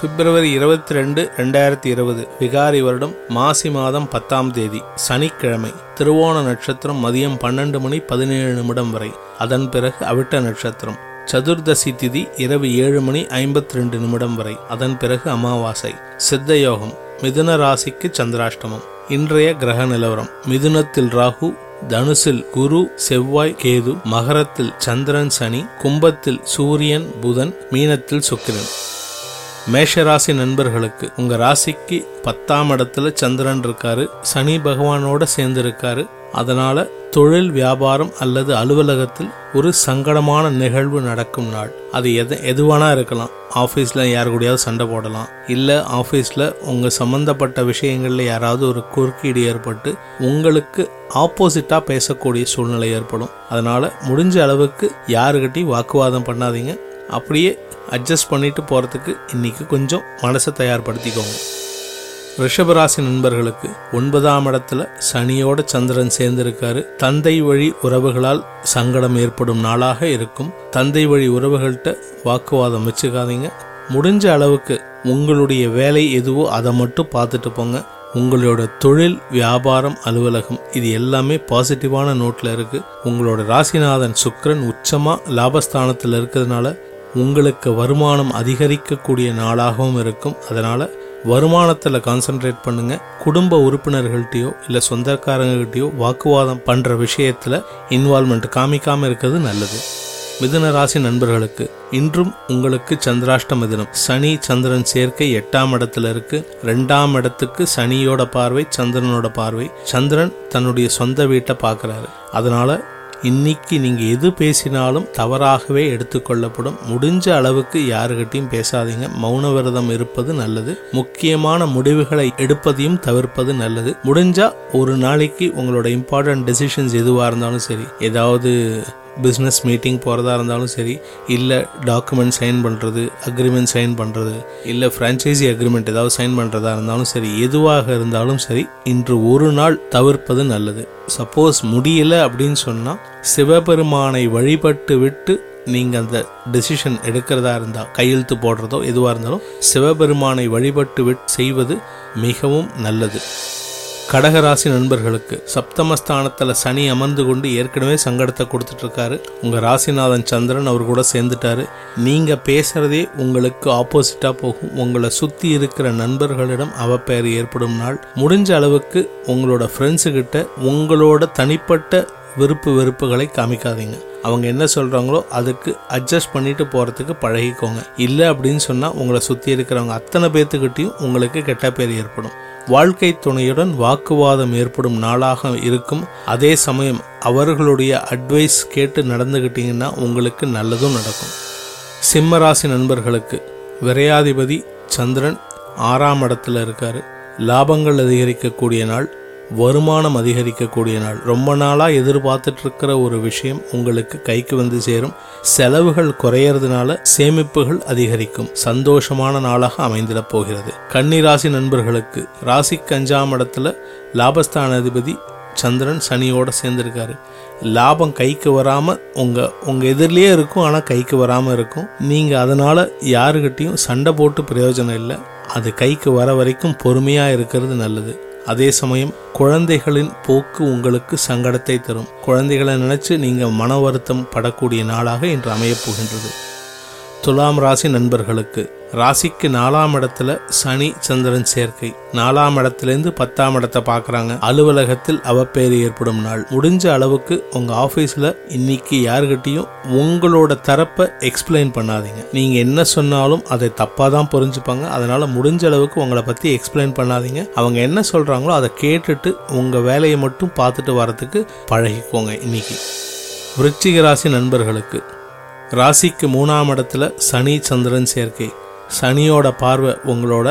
பிப்ரவரி இருபத்தி ரெண்டு ரெண்டாயிரத்தி இருபது விகாரி வருடம் மாசி மாதம் பத்தாம் தேதி சனிக்கிழமை திருவோண நட்சத்திரம் மதியம் பன்னெண்டு மணி பதினேழு நிமிடம் வரை. அதன் பிறகு அவிட்ட நட்சத்திரம் சதுர்தசி திதி இரவு ஏழு மணி ஐம்பத்தி ரெண்டு நிமிடம் வரை. அதன் பிறகு அமாவாசை சித்த யோகம் மிதுன ராசிக்கு சந்திராஷ்டமம். இன்றைய கிரக நிலவரம் மிதுனத்தில் ராகு தனுசில் குரு செவ்வாய் கேது மகரத்தில் சந்திரன் சனி கும்பத்தில் சூரியன் புதன் மீனத்தில் சுக்கிரன். மேஷராசி நண்பர்களுக்கு உங்க ராசிக்கு பத்தாம் இடத்துல சந்திரன் இருக்காரு சனி பகவானோட சேர்ந்து இருக்காரு அதனால தொழில் வியாபாரம் அல்லது அலுவலகத்தில் ஒரு சங்கடமான நிகழ்வு நடக்கும் நாள். அது எது எதுவானா இருக்கலாம். ஆஃபீஸில் யார் கூடயாவது சண்டை போடலாம். இல்லை ஆஃபீஸில் உங்கள் சம்மந்தப்பட்ட விஷயங்களில் யாராவது ஒரு குறுக்கீடு ஏற்பட்டு உங்களுக்கு ஆப்போசிட்டாக பேசக்கூடிய சூழ்நிலை ஏற்படும். அதனால் முடிஞ்ச அளவுக்கு யாருக்கிட்டையும் வாக்குவாதம் பண்ணாதீங்க. அப்படியே அட்ஜஸ்ட் பண்ணிட்டு போகிறதுக்கு இன்னைக்கு கொஞ்சம் மனசை தயார்படுத்திக்கோங்க. ரிஷபராசி நண்பர்களுக்கு ஒன்பதாம் இடத்துல சனியோட சந்திரன் சேர்ந்திருக்காரு. தந்தை வழி உறவுகளால் சங்கடம் ஏற்படும் நாளாக இருக்கும். தந்தை வழி உறவுகள்கிட்ட வாக்குவாதம் வச்சுக்காதீங்க. முடிஞ்ச அளவுக்கு உங்களுடைய வேலை எதுவோ அதை மட்டும் பார்த்துட்டு போங்க. உங்களோட தொழில் வியாபாரம் அலுவலகம் இது எல்லாமே பாசிட்டிவான நோட்டில் இருக்கு. உங்களோட ராசிநாதன் சுக்ரன் உச்சமாக லாபஸ்தானத்தில் இருக்கிறதுனால உங்களுக்கு வருமானம் அதிகரிக்கக்கூடிய நாளாகவும் இருக்கும். அதனால் வருமானத்தில் கான்சென்ட்ரேட் பண்ணுங்க. குடும்ப உறுப்பினர்கள்ட்டையோ இல்லை சொந்தக்காரங்ககிட்டயோ வாக்குவாதம் பண்ற விஷயத்துல இன்வால்மெண்ட் காமிக்காம இருக்கிறது நல்லது. மிதுன ராசி நண்பர்களுக்கு இன்றும் உங்களுக்கு சந்திராஷ்டம தினம். சனி சந்திரன் சேர்க்கை எட்டாம் இடத்துல இருக்கு. ரெண்டாம் இடத்துக்கு சனியோட பார்வை சந்திரனோட பார்வை. சந்திரன் தன்னுடைய சொந்த வீட்டை பார்க்கறாரு. அதனால இன்னைக்கு நீங்கள் எது பேசினாலும் தவறாகவே எடுத்துக்கொள்ளப்படும் முடிஞ்ச அளவுக்கு யாருகிட்டையும் பேசாதீங்க. மௌன விரதம் இருப்பது நல்லது. முக்கியமான முடிவுகளை எடுப்பதையும் தவிர்ப்பது நல்லது. முடிஞ்சா ஒரு நாளைக்கு உங்களோட இம்பார்ட்டன்ட் டெசிஷன்ஸ் எதுவாக இருந்தாலும் சரி ஏதாவது பிஸ்னஸ் மீட்டிங் போகிறதா இருந்தாலும் சரி இல்லை டாக்குமெண்ட் சைன் பண்ணுறது அக்ரிமெண்ட் சைன் பண்ணுறது இல்லை ஃப்ரான்ச்சைசி அக்ரிமெண்ட் ஏதாவது சைன் பண்ணுறதா இருந்தாலும் சரி எதுவாக இருந்தாலும் சரி இன்று ஒரு நாள் தவிர்ப்பது நல்லது. சப்போஸ் முடியல அப்படின்னு சொன்னால் சிவபெருமானை வழிபட்டு விட்டு நீங்கள் அந்த டெசிஷன் எடுக்கிறதா இருந்தால் கையெழுத்து போடுறதோ எதுவாக இருந்தாலும் சிவபெருமானை வழிபட்டு விட்டு செய்வது மிகவும் நல்லது. கடகராசி நண்பர்களுக்கு சப்தமஸ்தானத்தில் சனி அமர்ந்து கொண்டு ஏற்கனவே சங்கடத்தை கொடுத்துட்டு இருக்காரு உங்க ராசிநாதன் சந்திரன் அவர் கூட சேர்ந்துட்டாரு. நீங்க பேசுறதே உங்களுக்கு ஆப்போசிட்டா போகும். உங்களை சுத்தி இருக்கிற நண்பர்களிடம் அவப்பெயர் ஏற்படும் நாள். முடிஞ்ச அளவுக்கு உங்களோட ஃப்ரெண்ட்ஸு கிட்ட உங்களோட தனிப்பட்ட விருப்பு வெறுப்புகளை காமிக்காதீங்க. அவங்க என்ன சொல்கிறாங்களோ அதுக்கு அட்ஜஸ்ட் பண்ணிட்டு போகிறதுக்கு பழகிக்கோங்க. இல்லை அப்படின்னு சொன்னால் உங்களை சுற்றி இருக்கிறவங்க அத்தனை பேர்த்துக்கிட்டையும் உங்களுக்கு கெட்ட பேர் ஏற்படும். வாழ்க்கை துணையுடன் வாக்குவாதம் ஏற்படும் நாளாக இருக்கும். அதே சமயம் அவர்களுடைய அட்வைஸ் கேட்டு நடந்துக்கிட்டீங்கன்னா உங்களுக்கு நல்லதும் நடக்கும். சிம்மராசி நண்பர்களுக்கு விரையாதிபதி சந்திரன் ஆறாம் இடத்துல இருக்காரு. லாபங்கள் அதிகரிக்கக்கூடிய நாள். வருமானம் அதிகரிக்கக்கூடிய நாள். ரொம்ப நாளாக எதிர்பார்த்துட்டு இருக்கிற ஒரு விஷயம் உங்களுக்கு கைக்கு வந்து சேரும். செலவுகள் குறையறதுனால சேமிப்புகள் அதிகரிக்கும். சந்தோஷமான நாளாக அமைந்திடப் போகிறது. கன்னிராசி நண்பர்களுக்கு ராசிக்கு அஞ்சாம் இடத்துல லாபஸ்தான அதிபதி சந்திரன் சனியோட சேர்ந்திருக்காரு. லாபம் கைக்கு வராம உங்க உங்க எதிரிலேயே இருக்கும் ஆனா கைக்கு வராம இருக்கும். நீங்க அதனால யாருகிட்டையும் சண்டை போட்டு பிரயோஜனம் இல்லை. அது கைக்கு வர வரைக்கும் பொறுமையா இருக்கிறது நல்லது. அதே சமயம் குழந்தைகளின் போக்கு உங்களுக்கு சங்கடத்தை தரும். குழந்தைகளை நினைச்சு நீங்க மன வருத்தம் படக்கூடிய நாளாக இன்று அமையப் போகின்றது. துலாம் ராசி நண்பர்களுக்கு ராசிக்கு நாலாம் இடத்துல சனி சந்திரன் சேர்க்கை. நாலாம் இடத்திலிருந்து பத்தாம் இடத்தை பார்க்குறாங்க. அலுவலகத்தில் அவப்பேறு ஏற்படும் நாள். முடிஞ்ச அளவுக்கு உங்க ஆபீஸ்ல இன்னைக்கு யாருகிட்டையும் உங்களோட தரப்பை எக்ஸ்பிளைன் பண்ணாதீங்க. நீங்க என்ன சொன்னாலும் அதை தப்பா தான் புரிஞ்சுப்பாங்க. அதனால முடிஞ்ச அளவுக்கு உங்களை பத்தி எக்ஸ்பிளைன் பண்ணாதீங்க. அவங்க என்ன சொல்றாங்களோ அதை கேட்டுட்டு உங்க வேலையை மட்டும் பார்த்துட்டு வரதுக்கு பழகிக்கோங்க இன்னைக்கு. விருச்சிக ராசி நண்பர்களுக்கு. ராசிக்கு மூணாம் இடத்துல சனி சந்திரன் சேர்க்கை. சனியோட பார்வை உங்களோட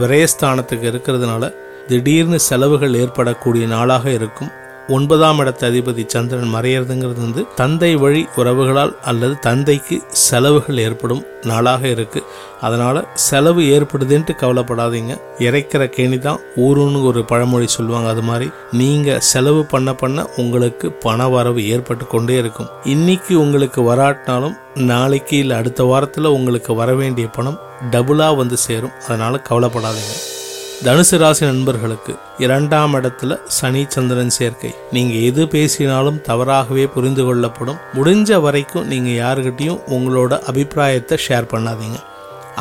விரயஸ்தானத்துக்கு இருக்கிறதுனால திடீர்னு செலவுகள் ஏற்படக்கூடிய நாளாக இருக்கும். ஒன்பதாம் இடத்து அதிபதி சந்திரன் மறையிறதுங்கிறது வந்து தந்தை வழி உறவுகளால் அல்லது தந்தைக்கு செலவுகள் ஏற்படும் நாளாக இருக்கு. அதனால செலவு ஏற்படுதுன்ட்டு கவலைப்படாதீங்க. இறைக்கிற கேணி தான் ஊருன்னு ஒரு பழமொழி சொல்லுவாங்க. அது மாதிரி நீங்க செலவு பண்ண பண்ண உங்களுக்கு பண வரவு ஏற்பட்டு கொண்டே இருக்கும். இன்னைக்கு உங்களுக்கு வராட்டினாலும் நாளைக்கு இல்லை அடுத்த வாரத்தில் உங்களுக்கு வர வேண்டிய பணம் டபுளாக வந்து சேரும். அதனால கவலைப்படாதீங்க. தனுசு ராசி நண்பர்களுக்கு இரண்டாம் இடத்துல சனி சந்திரன் சேர்க்கை. நீங்க எது பேசினாலும் தவறாகவே புரிந்து கொள்ளப்படும். முடிஞ்ச வரைக்கும் நீங்க யாருக்கிட்டையும் உங்களோட அபிப்பிராயத்தை ஷேர் பண்ணாதீங்க.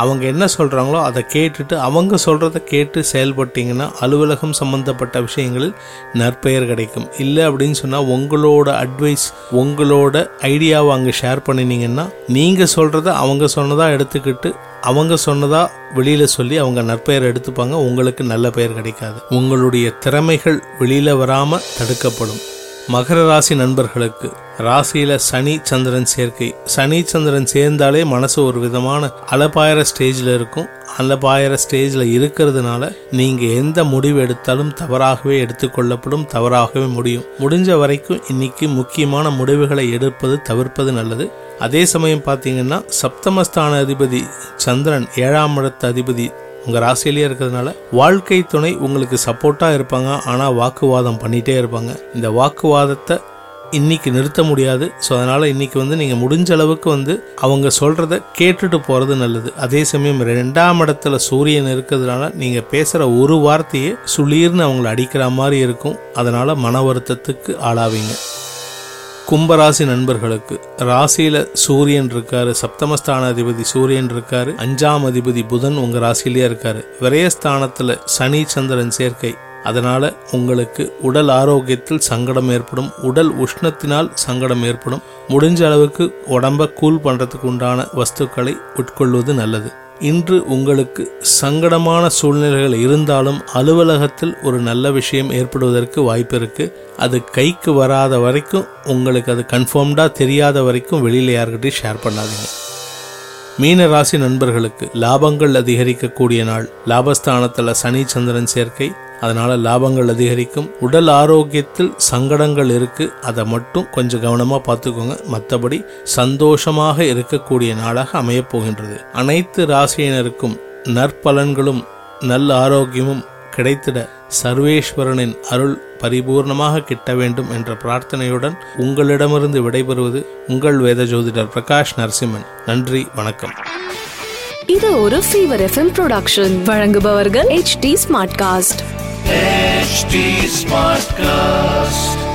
அவங்க என்ன சொல்கிறாங்களோ அதை கேட்டுட்டு அவங்க சொல்கிறத கேட்டு செயல்பட்டீங்கன்னா அலுவலகம் சம்பந்தப்பட்ட விஷயங்களில் நற்பெயர் கிடைக்கும். இல்லை அப்படின்னு சொன்னால் உங்களோட அட்வைஸ் உங்களோட ஐடியாவை அங்கே ஷேர் பண்ணினீங்கன்னா நீங்கள் சொல்கிறத அவங்க சொன்னதாக எடுத்துக்கிட்டு அவங்க சொன்னதாக வெளியில் சொல்லி அவங்க நற்பெயர் எடுத்துப்பாங்க. உங்களுக்கு நல்ல பெயர் கிடைக்காது. உங்களுடைய திறமைகள் வெளியில் வராமல் தடுக்கப்படும். மகர ராசி நண்பர்களுக்கு ராசியில சனி சந்திரன் சேர்க்கை. சனி சந்திரன் சேர்ந்தாலே மனசு ஒரு விதமான அலப்பாயிர ஸ்டேஜில் இருக்கும். அலப்பாயிர ஸ்டேஜில் இருக்கிறதுனால நீங்க எந்த முடிவு எடுத்தாலும் தவறாகவே எடுத்துக்கொள்ளப்படும் தவறாகவே முடியும். முடிஞ்ச வரைக்கும் இன்னைக்கு முக்கியமான முடிவுகளை எடுப்பது தவிர்ப்பது நல்லது. அதே சமயம் பார்த்தீங்கன்னா சப்தமஸ்தான அதிபதி சந்திரன் ஏழாம் இடத்த அதிபதி உங்கள் ராசியிலேயே இருக்கிறதுனால வாழ்க்கை துணை உங்களுக்கு சப்போர்ட்டாக இருப்பாங்க. ஆனால் வாக்குவாதம் பண்ணிகிட்டே இருப்பாங்க. இந்த வாக்குவாதத்தை இன்னைக்கு நிறுத்த முடியாது. ஸோ அதனால் இன்னைக்கு வந்து நீங்கள் முடிஞ்ச அளவுக்கு வந்து அவங்க சொல்கிறத கேட்டுட்டு போகிறது நல்லது. அதே சமயம் ரெண்டாம் இடத்துல சூரியன் இருக்கிறதுனால நீங்கள் பேசுகிற ஒரு வார்த்தையே சுளீர்னு அவங்கள அடிக்கிற மாதிரி இருக்கும். அதனால் மன வருத்தத்துக்கு ஆளாவீங்க. கும்பராசி நண்பர்களுக்கு ராசியில சூரியன் இருக்காரு சப்தமஸ்தான அதிபதி சூரியன் இருக்காரு அஞ்சாம் அதிபதி புதன் உங்க ராசியிலேயே இருக்காரு. விரயஸ்தானத்துல சனி சந்திரன் சேர்க்கை. அதனால உங்களுக்கு உடல் ஆரோக்கியத்தில் சங்கடம் ஏற்படும் உடல் உஷ்ணத்தினால் சங்கடம் ஏற்படும். முடிஞ்ச அளவுக்கு உடம்ப கூல் பண்றதுக்கு உண்டான வஸ்துக்களை உட்கொள்வது நல்லது. இன்று உங்களுக்கு சங்கடமான சூழ்நிலைகள் இருந்தாலும் அலுவலகத்தில் ஒரு நல்ல விஷயம் ஏற்படுவதற்கு வாய்ப்பு இருக்கு. அது கைக்கு வராத வரைக்கும் உங்களுக்கு அது கன்ஃபார்ம்டா தெரியாத வரைக்கும் வெளியில யார்கிட்டயும் ஷேர் பண்ணாதீங்க. மீன ராசி நண்பர்களுக்கு லாபங்கள் அதிகரிக்கக்கூடிய நாள். லாபஸ்தானத்தில் சனி சந்திரன் சேர்க்கை. அதனால் லாபங்கள் அதிகரிக்கும். உடல் ஆரோக்கியத்தில் சங்கடங்கள் இருக்குது அதை மட்டும் கொஞ்சம் கவனமாக பார்த்துக்கோங்க. மற்றபடி சந்தோஷமாக இருக்கக்கூடிய நாளாக அமையப் போகின்றது. அனைத்து ராசியினருக்கும் நற்பலன்களும் நல்ல ஆரோக்கியமும் கிடைத்திட சர்வேஸ்வரனின் அருள் பரிபூர்ணமாக கிட்ட வேண்டும் என்ற பிரார்த்தனையுடன் உங்களிடமிருந்து விடைபெறுவது உங்கள் வேத ஜோதிடர் பிரகாஷ் நரசிம்மன். நன்றி வணக்கம். இது ஒரு ஃபீவர் எஃப்எம் ப்ரொடக்ஷன் வழங்குபவர்கள் H D smart cast H smart cast.